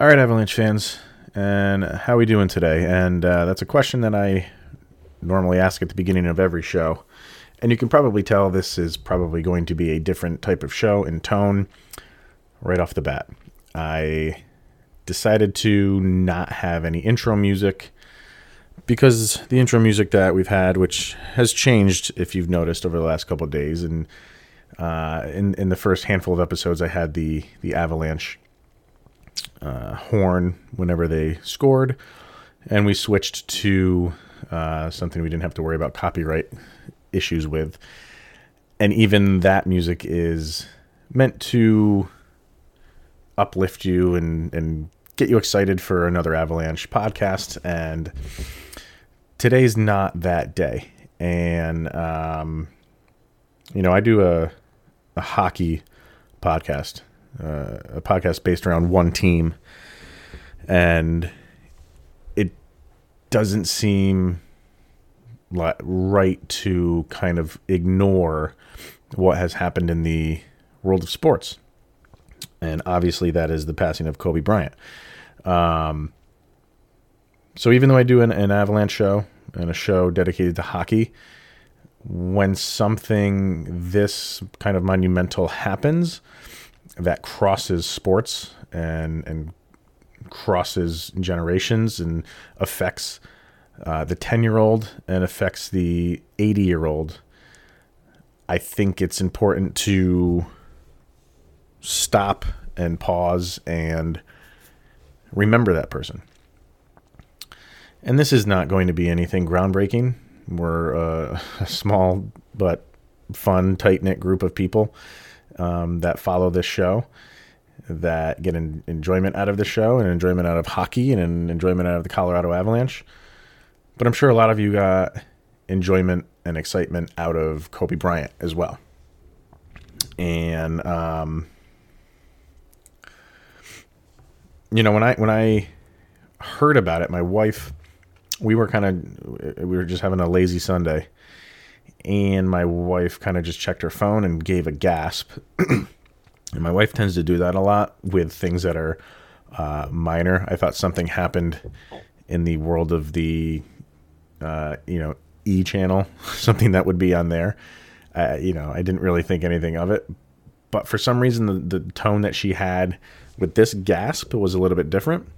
All right, Avalanche fans, and how we doing today? And uh, that's a question that I normally ask at the beginning of every show. And you can probably tell this is probably going to be a different type of show in tone right off the bat. I decided to not have any intro music because the intro music that we've had, which has changed if you've noticed over the last couple days, and uh, in in the first handful of episodes, I had the the Avalanche uh, horn whenever they scored, and we switched to uh, something we didn't have to worry about copyright issues with. And even that music is meant to uplift you and, and get you excited for another Avalanche podcast. And today's not that day. And, um, you know, I do a, a hockey podcast, uh, a podcast based around one team. And it doesn't seem right to kind of ignore what has happened in the world of sports. And obviously, that is the passing of Kobe Bryant. Um, so, even though I do an, an Avalanche show and a show dedicated to hockey, when something this kind of monumental happens that crosses sports and, and crosses generations and affects uh, the 10 year old and affects the 80 year old, I think it's important to stop and pause and remember that person. And this is not going to be anything groundbreaking. We're a, a small but fun, tight knit group of people um, that follow this show, that get an enjoyment out of the show, and enjoyment out of hockey, and an enjoyment out of the Colorado Avalanche. But I'm sure a lot of you got enjoyment and excitement out of Kobe Bryant as well. And um, you know, when I when I heard about it, my wife, we were kind of we were just having a lazy Sunday, and my wife kind of just checked her phone and gave a gasp. and my wife tends to do that a lot with things that are uh, minor. I thought something happened in the world of the uh, you know, E channel, something that would be on there. Uh, you know, I didn't really think anything of it, but for some reason, the, the tone that she had with this gasp was a little bit different.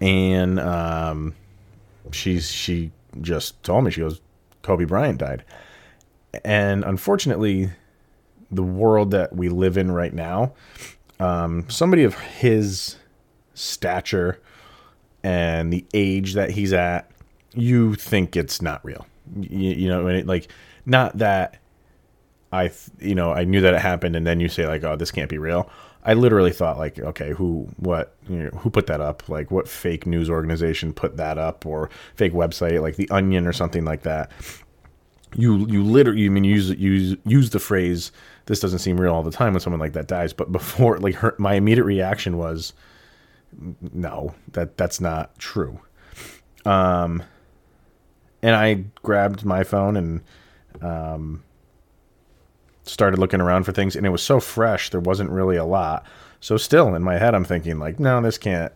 And um, she's she just told me she goes, Kobe Bryant died, and unfortunately, the world that we live in right now, um, somebody of his stature and the age that he's at you think it's not real. You, you know, like not that I, you know, I knew that it happened, and then you say like, oh, this can't be real. I literally thought like, okay, who, what, you know, who put that up? Like, what fake news organization put that up, or fake website like the Onion or something like that? You, you literally, you mean use use use the phrase, "This doesn't seem real" all the time when someone like that dies. But before, like, her, my immediate reaction was, no, that that's not true. Um, and I grabbed my phone and um, started looking around for things, and it was so fresh. There wasn't really a lot. So still in my head, I'm thinking like, no, this can't.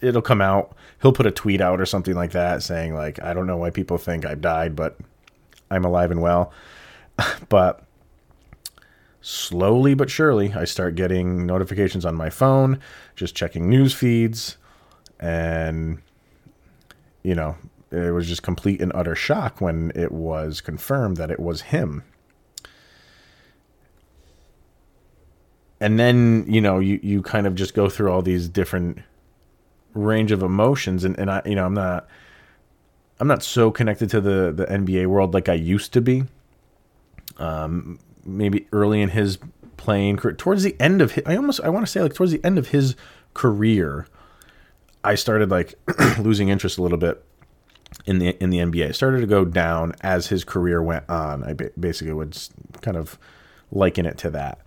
it'll come out. He'll put a tweet out or something like that saying like, I don't know why people think I've died, but I'm alive and well. but slowly but surely, I start getting notifications on my phone, just checking news feeds, and you know, it was just complete and utter shock when it was confirmed that it was him. And then, you know, you, you kind of just go through all these different range of emotions and, and I you know, I'm not I'm not so connected to the, the NBA world like I used to be. Um, maybe early in his playing career, towards the end of his, I almost I want to say like towards the end of his career, I started like losing interest a little bit in the in the NBA. It started to go down as his career went on. I basically would kind of liken it to that.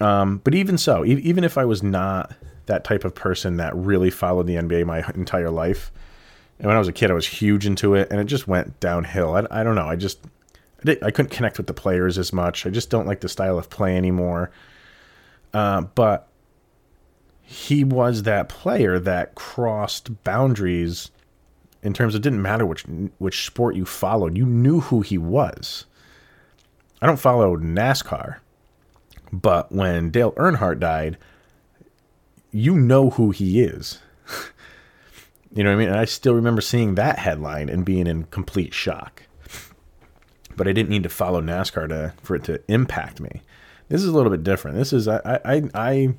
Um, but even so, e- even if I was not that type of person that really followed the NBA my entire life, and when I was a kid, I was huge into it, and it just went downhill. I, I don't know. I just I, I, couldn't connect with the players as much. I just don't like the style of play anymore. Uh, but he was that player that crossed boundaries in terms of it didn't matter which which sport you followed. You knew who he was. I don't follow NASCAR, but when Dale Earnhardt died, you know who he is. you know what I mean? And I still remember seeing that headline and being in complete shock. But I didn't need to follow NASCAR to for it to impact me. This is a little bit different. This is I I I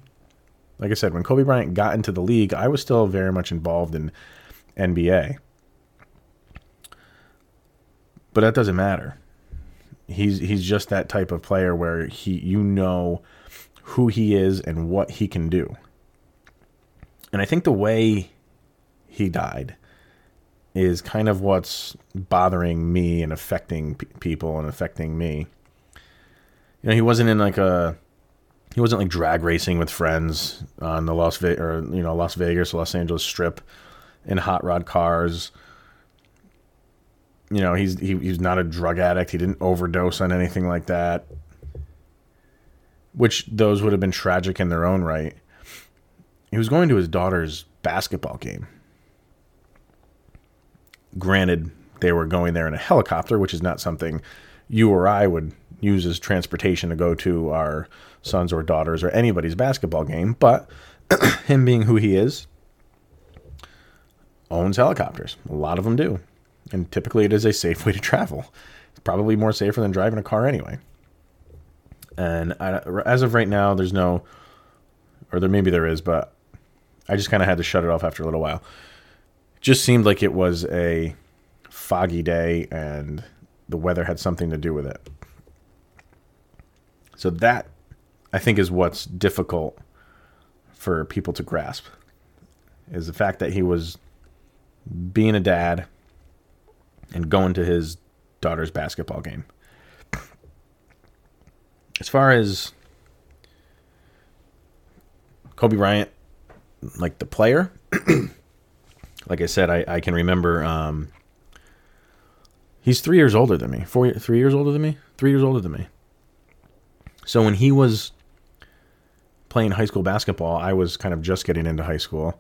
like I said when Kobe Bryant got into the league, I was still very much involved in NBA. But that doesn't matter. He's he's just that type of player where he you know who he is and what he can do. And I think the way he died is kind of what's bothering me and affecting p- people and affecting me. You know, he wasn't in like a he wasn't like drag racing with friends on the Las Vegas or you know Las Vegas, Los Angeles Strip in hot rod cars. You know, he's he, he's not a drug addict. He didn't overdose on anything like that. Which those would have been tragic in their own right. He was going to his daughter's basketball game. Granted, they were going there in a helicopter, which is not something you or I would use as transportation to go to our sons or daughters or anybody's basketball game. But him being who he is, owns helicopters. A lot of them do. And typically it is a safe way to travel. It's probably more safer than driving a car anyway. And I, as of right now, there's no, or there maybe there is, but I just kind of had to shut it off after a little while. It just seemed like it was a foggy day and the weather had something to do with it. So that I think is what's difficult for people to grasp is the fact that he was being a dad and going to his daughter's basketball game. As far as Kobe Bryant, like the player, like I said, I, I can remember um, he's three years older than me. Four, three years older than me. Three years older than me. So when he was playing high school basketball, I was kind of just getting into high school.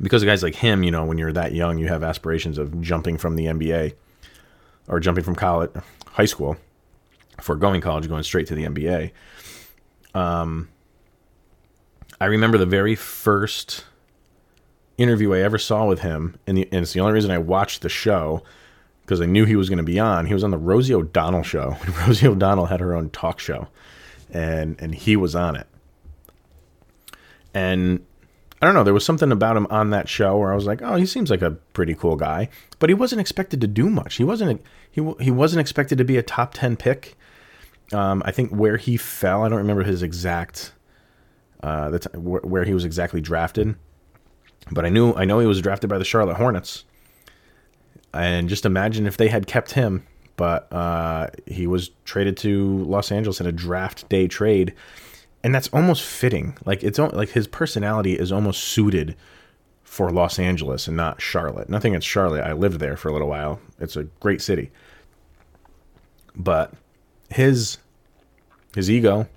Because of guys like him, you know, when you're that young, you have aspirations of jumping from the NBA or jumping from college, high school, for going college, going straight to the NBA. Um, I remember the very first interview I ever saw with him, and, the, and it's the only reason I watched the show because I knew he was going to be on. He was on the Rosie O'Donnell show. Rosie O'Donnell had her own talk show, and and he was on it. And I don't know, there was something about him on that show where I was like, oh, he seems like a pretty cool guy, but he wasn't expected to do much. He wasn't he he wasn't expected to be a top ten pick. Um, I think where he fell, I don't remember his exact uh, the t- where he was exactly drafted, but I knew I know he was drafted by the Charlotte Hornets and just imagine if they had kept him, but uh, he was traded to Los Angeles in a draft day trade, and that's almost fitting. Like it's like his personality is almost suited for Los Angeles and not Charlotte. Nothing against Charlotte. I lived there for a little while. It's a great city, but his his ego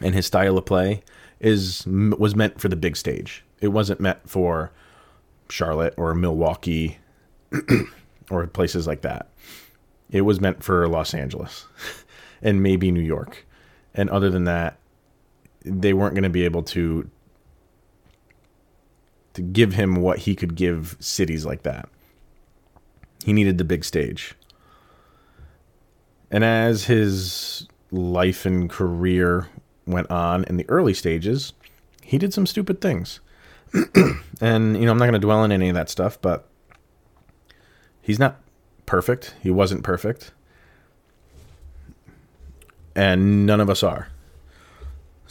and his style of play is was meant for the big stage. It wasn't meant for Charlotte or Milwaukee or places like that. It was meant for Los Angeles and maybe New York. And other than that, they weren't going to be able to to give him what he could give cities like that. He needed the big stage. And as his life and career went on in the early stages, he did some stupid things. and you know, I'm not going to dwell on any of that stuff, but he's not perfect. He wasn't perfect. And none of us are.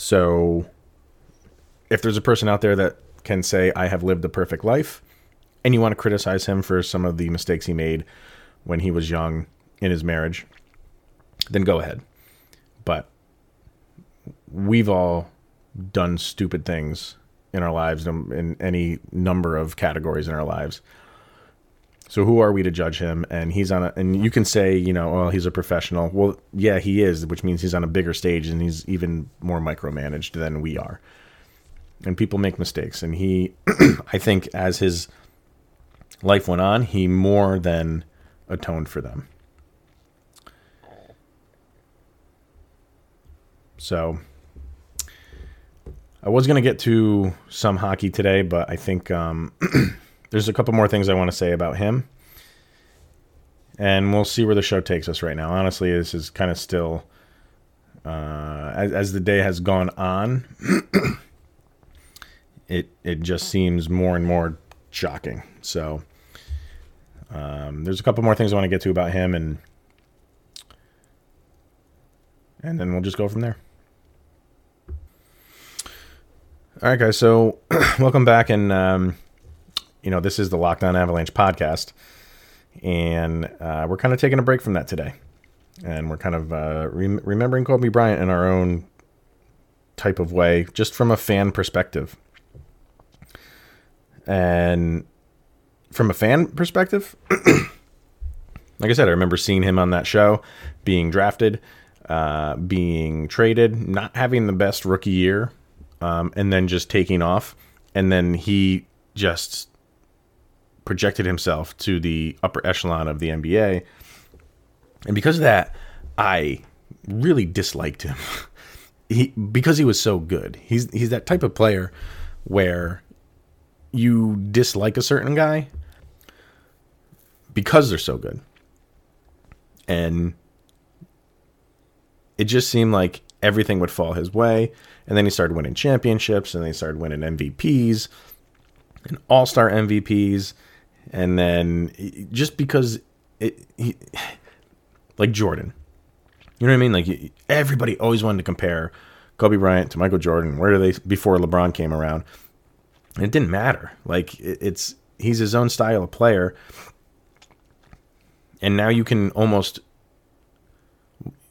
So if there's a person out there that can say, I have lived a perfect life, and you want to criticize him for some of the mistakes he made when he was young in his marriage, then go ahead. But we've all done stupid things in our lives in any number of categories in our lives So who are we to judge him? And he's on a, and you can say, you know, well, he's a professional. Well, yeah, he is, which means he's on a bigger stage and he's even more micromanaged than we are. And people make mistakes. And he, I think, as his life went on, he more than atoned for them. So I was going to get to some hockey today, but I think um, there's a couple more things I want to say about him. And we'll see where the show takes us right now. Honestly, this is kind of still, uh, as, as the day has gone on, it it just seems more and more shocking. So um, there's a couple more things I want to get to about him, and and then we'll just go from there. All right, guys. So welcome back, and um, you know, this is the Lockdown Avalanche podcast, and uh, we're kind of taking a break from that today, and we're kind of uh, remembering Kobe Bryant in our own type of way, just from a fan perspective. And from a fan perspective, like I said, I remember seeing him on that show, being drafted, uh, being traded, not having the best rookie year, um, and then just taking off, and then he just projected himself to the upper echelon of the NBA. And because of that, I really disliked him. he because he was so good. He's he's that type of player where you dislike a certain guy because they're so good. And it just seemed like everything would fall his way. And then he started winning championships and then he started winning MVPs and all star MVPs and then just because it, he, like Jordan, you know what I mean? Like everybody always wanted to compare Kobe Bryant to Michael Jordan. Where do they before LeBron came around? And it didn't matter. Like it's he's his own style of player, and now you can almost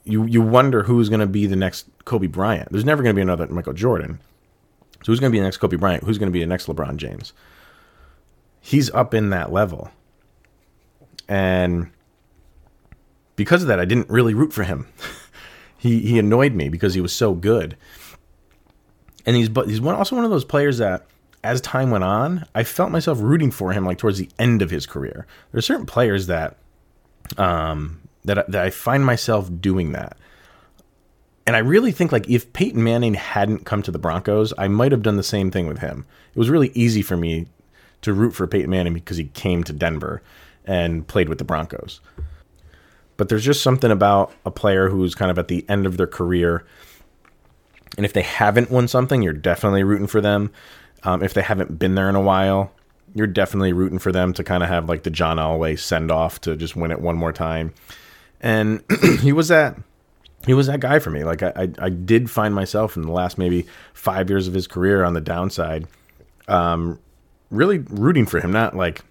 you you wonder who's going to be the next Kobe Bryant. There's never going to be another Michael Jordan. So who's going to be the next Kobe Bryant? Who's going to be the next LeBron James? He's up in that level. And because of that, I didn't really root for him. he he annoyed me because he was so good. And he's but he's one, also one of those players that as time went on, I felt myself rooting for him like towards the end of his career. There are certain players that um that that I find myself doing that. And I really think like if Peyton Manning hadn't come to the Broncos, I might have done the same thing with him. It was really easy for me to root for Peyton Manning because he came to Denver and played with the Broncos. But there's just something about a player who's kind of at the end of their career. And if they haven't won something, you're definitely rooting for them. Um, if they haven't been there in a while, you're definitely rooting for them to kind of have like the John Elway send off to just win it one more time. And he was that he was that guy for me. Like I, I, I, did find myself in the last maybe five years of his career on the downside, um, really rooting for him. Not like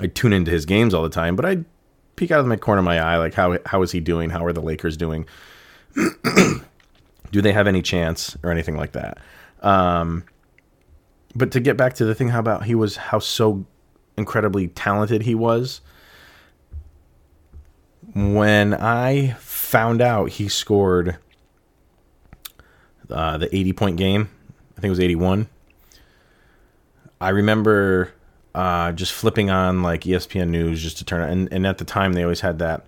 I tune into his games all the time, but I peek out of the corner of my eye, like how how is he doing? How are the Lakers doing? Do they have any chance or anything like that? Um, but to get back to the thing, how about he was how so incredibly talented he was. When I found out he scored uh, the 80 point game, I think it was 81 I remember uh, just flipping on like ESPN News just to turn it, and, and at the time they always had that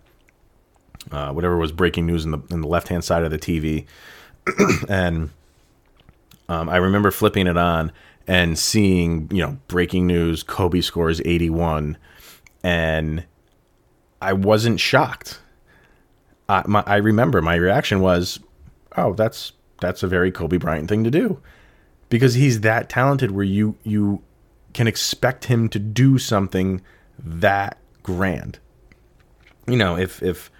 uh, whatever was breaking news in the in the left hand side of the TV, and um, I remember flipping it on and seeing you know breaking news Kobe scores 81, and I wasn't shocked. I, my, I remember my reaction was, oh, that's that's a very Kobe Bryant thing to do because he's that talented where you you can expect him to do something that grand. You know, if if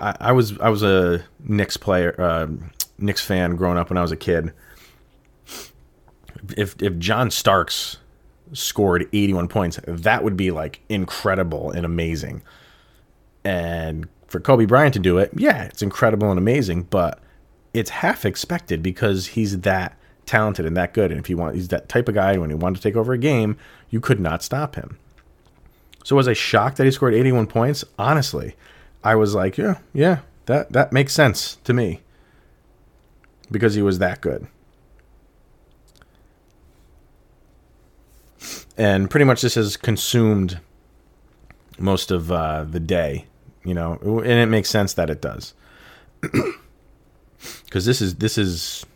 I, I was I was a Knicks player, uh, Knicks fan growing up when I was a kid. If if John Starks scored 81 points, that would be like incredible and amazing. And for Kobe Bryant to do it, yeah, it's incredible and amazing, but it's half expected because he's that talented and that good. And if he want, he's that type of guy. When he wanted to take over a game, you could not stop him. So was I shocked that he scored 81 points? Honestly, I was like, yeah, yeah, that that makes sense to me because he was that good. And pretty much this has consumed most of uh, the day, you know, and it makes sense that it does. Because this is this is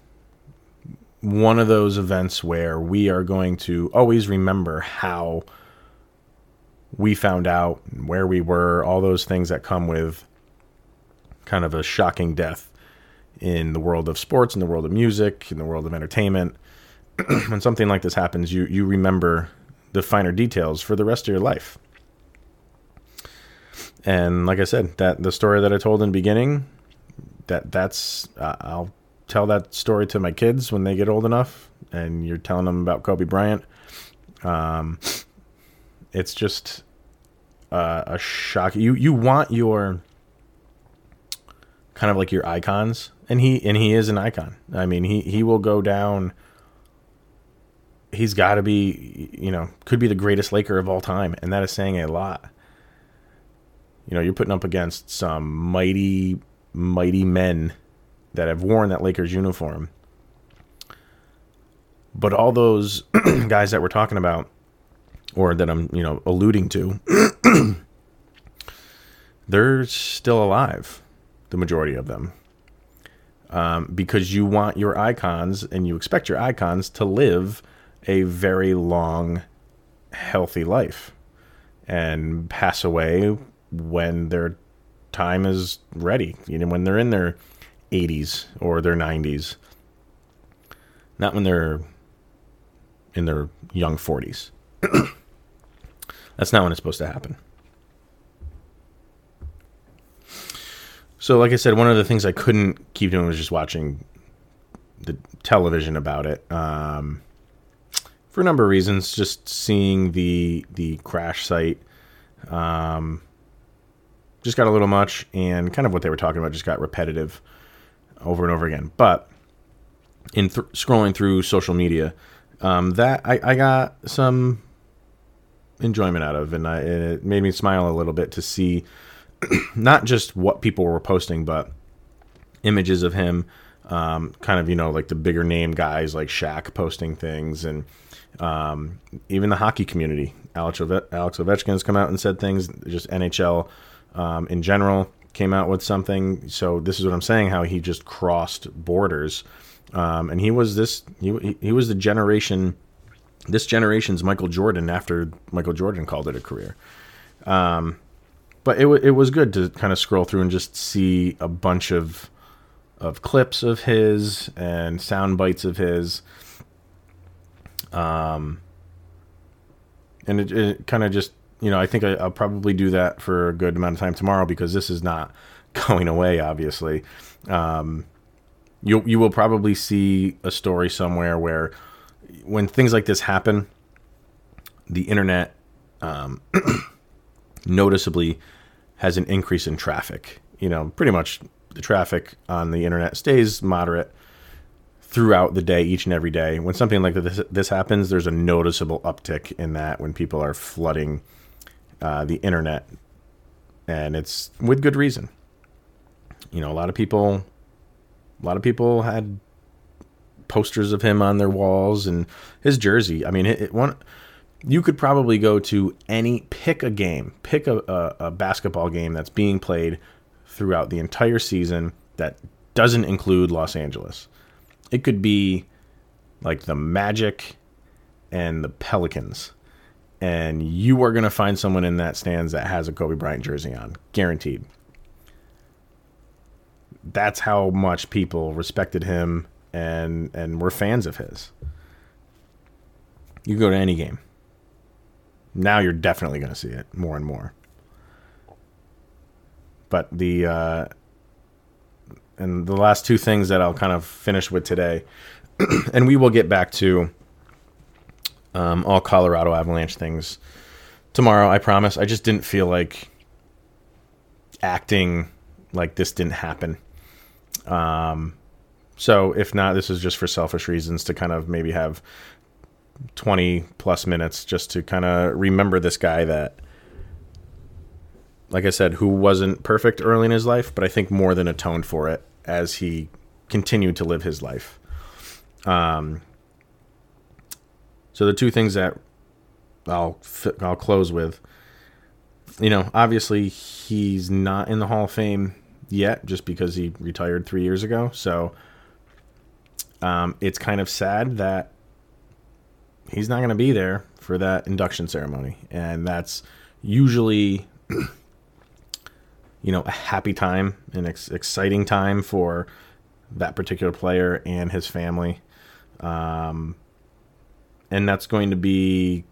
one of those events where we are going to always remember how we found out where we were, all those things that come with kind of a shocking death in the world of sports, in the world of music, in the world of entertainment. when something like this happens, you you remember the finer details for the rest of your life. And like I said, that the story that I told in the beginning, that that's uh, I'll tell that story to my kids when they get old enough, and you're telling them about Kobe Bryant. Um, it's just uh, a shock. You you want your kind of like your icons, and he and he is an icon. I mean, he he will go down. He's got to be, you know, could be the greatest Laker of all time, and that is saying a lot. You know, you're putting up against some mighty, mighty men that have worn that Lakers uniform. But all those guys that we're talking about, or that I'm, you know, alluding to, they're still alive, the majority of them. Um, because you want your icons and you expect your icons to live a very long, healthy life and pass away when their time is ready. You know, when they're in their 80s or their 90s, not when they're in their young 40s. That's not when it's supposed to happen. So, like I said, one of the things I couldn't keep doing was just watching the television about it. Um, for a number of reasons, just seeing the the crash site um, just got a little much, and kind of what they were talking about just got repetitive over and over again. But in th- scrolling through social media, um, that I, I got some enjoyment out of, and, I, it made me smile a little bit to see not just what people were posting, but images of him, um, kind of you know like the bigger name guys like Shaq posting things, and um, even the hockey community. Alex, Alex Ovechkin has come out and said things. Just NHL um, in general came out with something. So this is what I'm saying: how he just crossed borders, um, and he was this he he was the generation, this generation's Michael Jordan after Michael Jordan called it a career. Um, but it it was good to kind of scroll through and just see a bunch of of clips of his and sound bites of his. Um, and it, it kind of just you know, I think I, will probably do that for a good amount of time tomorrow because this is not going away. Obviously, um, you you will probably see a story somewhere where when things like this happen, the internet um, noticeably has an increase in traffic. You know, pretty much the traffic on the internet stays moderate throughout the day, each and every day. When something like this this happens, there's a noticeable uptick in that when people are flooding uh, the internet, and it's with good reason. You know, a lot of people, a lot of people had posters of him on their walls and his jersey. I mean, it, it one you could probably go to any pick a game, pick a, a, a, basketball game that's being played throughout the entire season that doesn't include Los Angeles. It could be like the Magic and the Pelicans and you are going to find someone in that stands that has a Kobe Bryant jersey on, guaranteed. That's how much people respected him and and were fans of his. You go to any game. Now you're definitely going to see it more and more. But the uh, and the last two things that I'll kind of finish with today, and we will get back to um, all Colorado Avalanche things tomorrow. I promise. I just didn't feel like acting like this didn't happen. Um, so if not, this is just for selfish reasons to kind of maybe have 20 plus minutes just to kind of remember this guy that like I said, who wasn't perfect early in his life, but I think more than atoned for it as he continued to live his life. Um, so the two things that I'll I'll close with, you know, obviously he's not in the Hall of Fame yet, just because he retired three years ago. So um, it's kind of sad that he's not going to be there for that induction ceremony, and that's usually you know a happy time, an ex- exciting time for that particular player and his family. Um, and that's going to be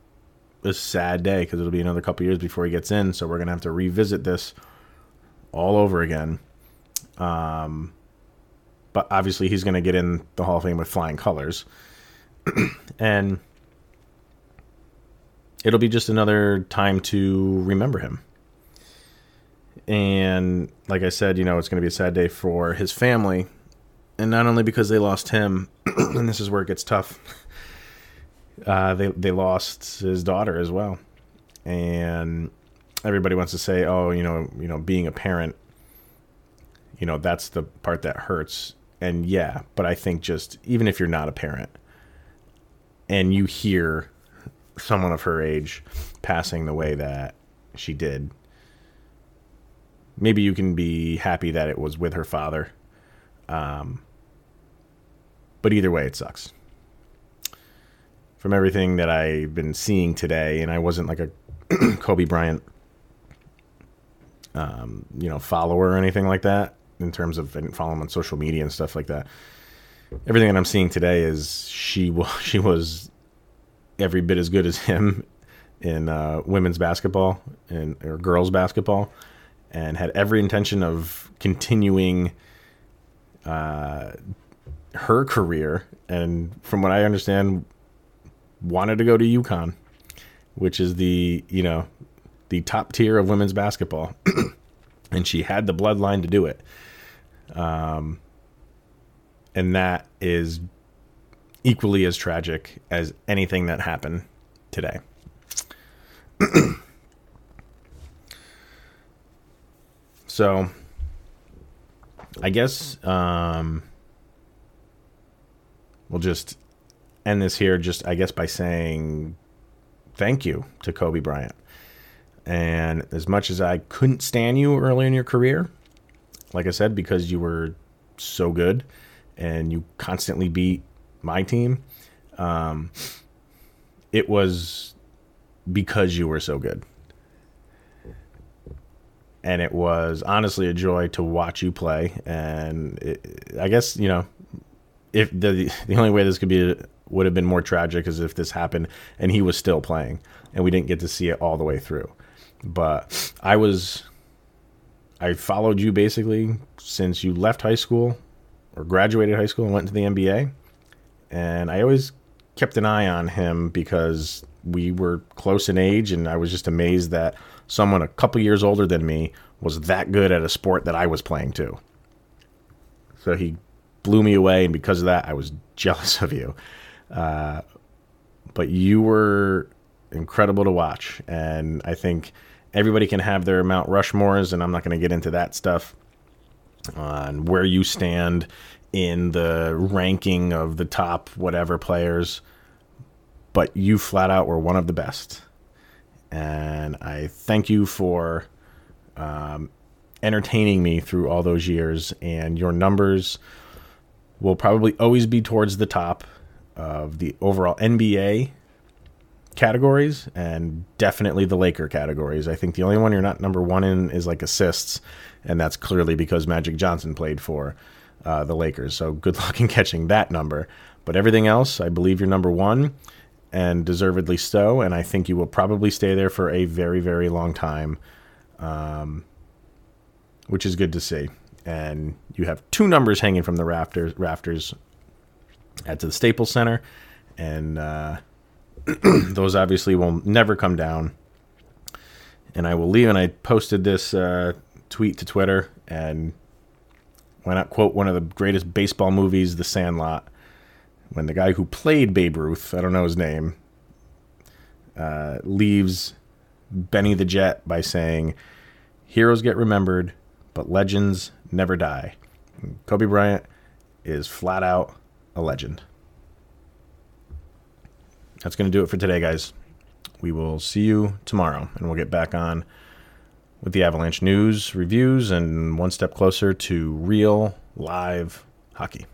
a sad day because it'll be another couple years before he gets in. So we're going to have to revisit this all over again. Um, but obviously, he's going to get in the Hall of Fame with flying colors. and it'll be just another time to remember him. And like I said, you know, it's going to be a sad day for his family. And not only because they lost him, and this is where it gets tough, uh, they, they lost his daughter as well. And everybody wants to say, oh, you know, you know, being a parent, you know, that's the part that hurts. And yeah, but I think just even if you're not a parent and you hear someone of her age passing the way that she did, maybe you can be happy that it was with her father. Um, but either way, it sucks. From everything that I've been seeing today, and I wasn't like a Kobe Bryant, um, you know, follower or anything like that in terms of following on social media and stuff like that. Everything that I'm seeing today is she was she was every bit as good as him in uh, women's basketball and or girls basketball, and had every intention of continuing uh, her career. And from what I understand, wanted to go to UConn, which is the you know the top tier of women's basketball, and she had the bloodline to do it. Um, and that is equally as tragic as anything that happened today. so, I guess um, we'll just end this here, just I guess by saying thank you to Kobe Bryant. And as much as I couldn't stand you early in your career, like I said, because you were so good and you constantly beat my team, um, it was because you were so good. And it was honestly a joy to watch you play. And it, I guess, you know, if the the only way this could be would have been more tragic is if this happened and he was still playing and we didn't get to see it all the way through. But I was I followed you basically since you left high school or graduated high school and went to the NBA and I always kept an eye on him because we were close in age, and I was just amazed that someone a couple years older than me was that good at a sport that I was playing too. So he blew me away, and because of that, I was jealous of you. Uh, but you were incredible to watch, and I think everybody can have their Mount Rushmores, and I'm not going to get into that stuff on where you stand in the ranking of the top whatever players, but you flat out were one of the best. And I thank you for um, entertaining me through all those years. And your numbers will probably always be towards the top of the overall NBA categories and definitely the Laker categories. I think the only one you're not number one in is like assists, and that's clearly because Magic Johnson played for uh, the Lakers. So good luck in catching that number. But everything else, I believe you're number one, and deservedly so. And I think you will probably stay there for a very, very long time, um, which is good to see. And you have two numbers hanging from the rafters, rafters at to the Staples Center, and uh, those obviously will never come down. And I will leave. And I posted this uh, tweet to Twitter, and why not quote one of the greatest baseball movies, The Sandlot, when the guy who played Babe Ruth, I don't know his name, uh, leaves Benny the Jet by saying, Heroes get remembered, but legends never die. Kobe Bryant is flat out a legend. That's going to do it for today, guys. We will see you tomorrow, and we'll get back on with the Avalanche news, reviews, and one step closer to real live hockey.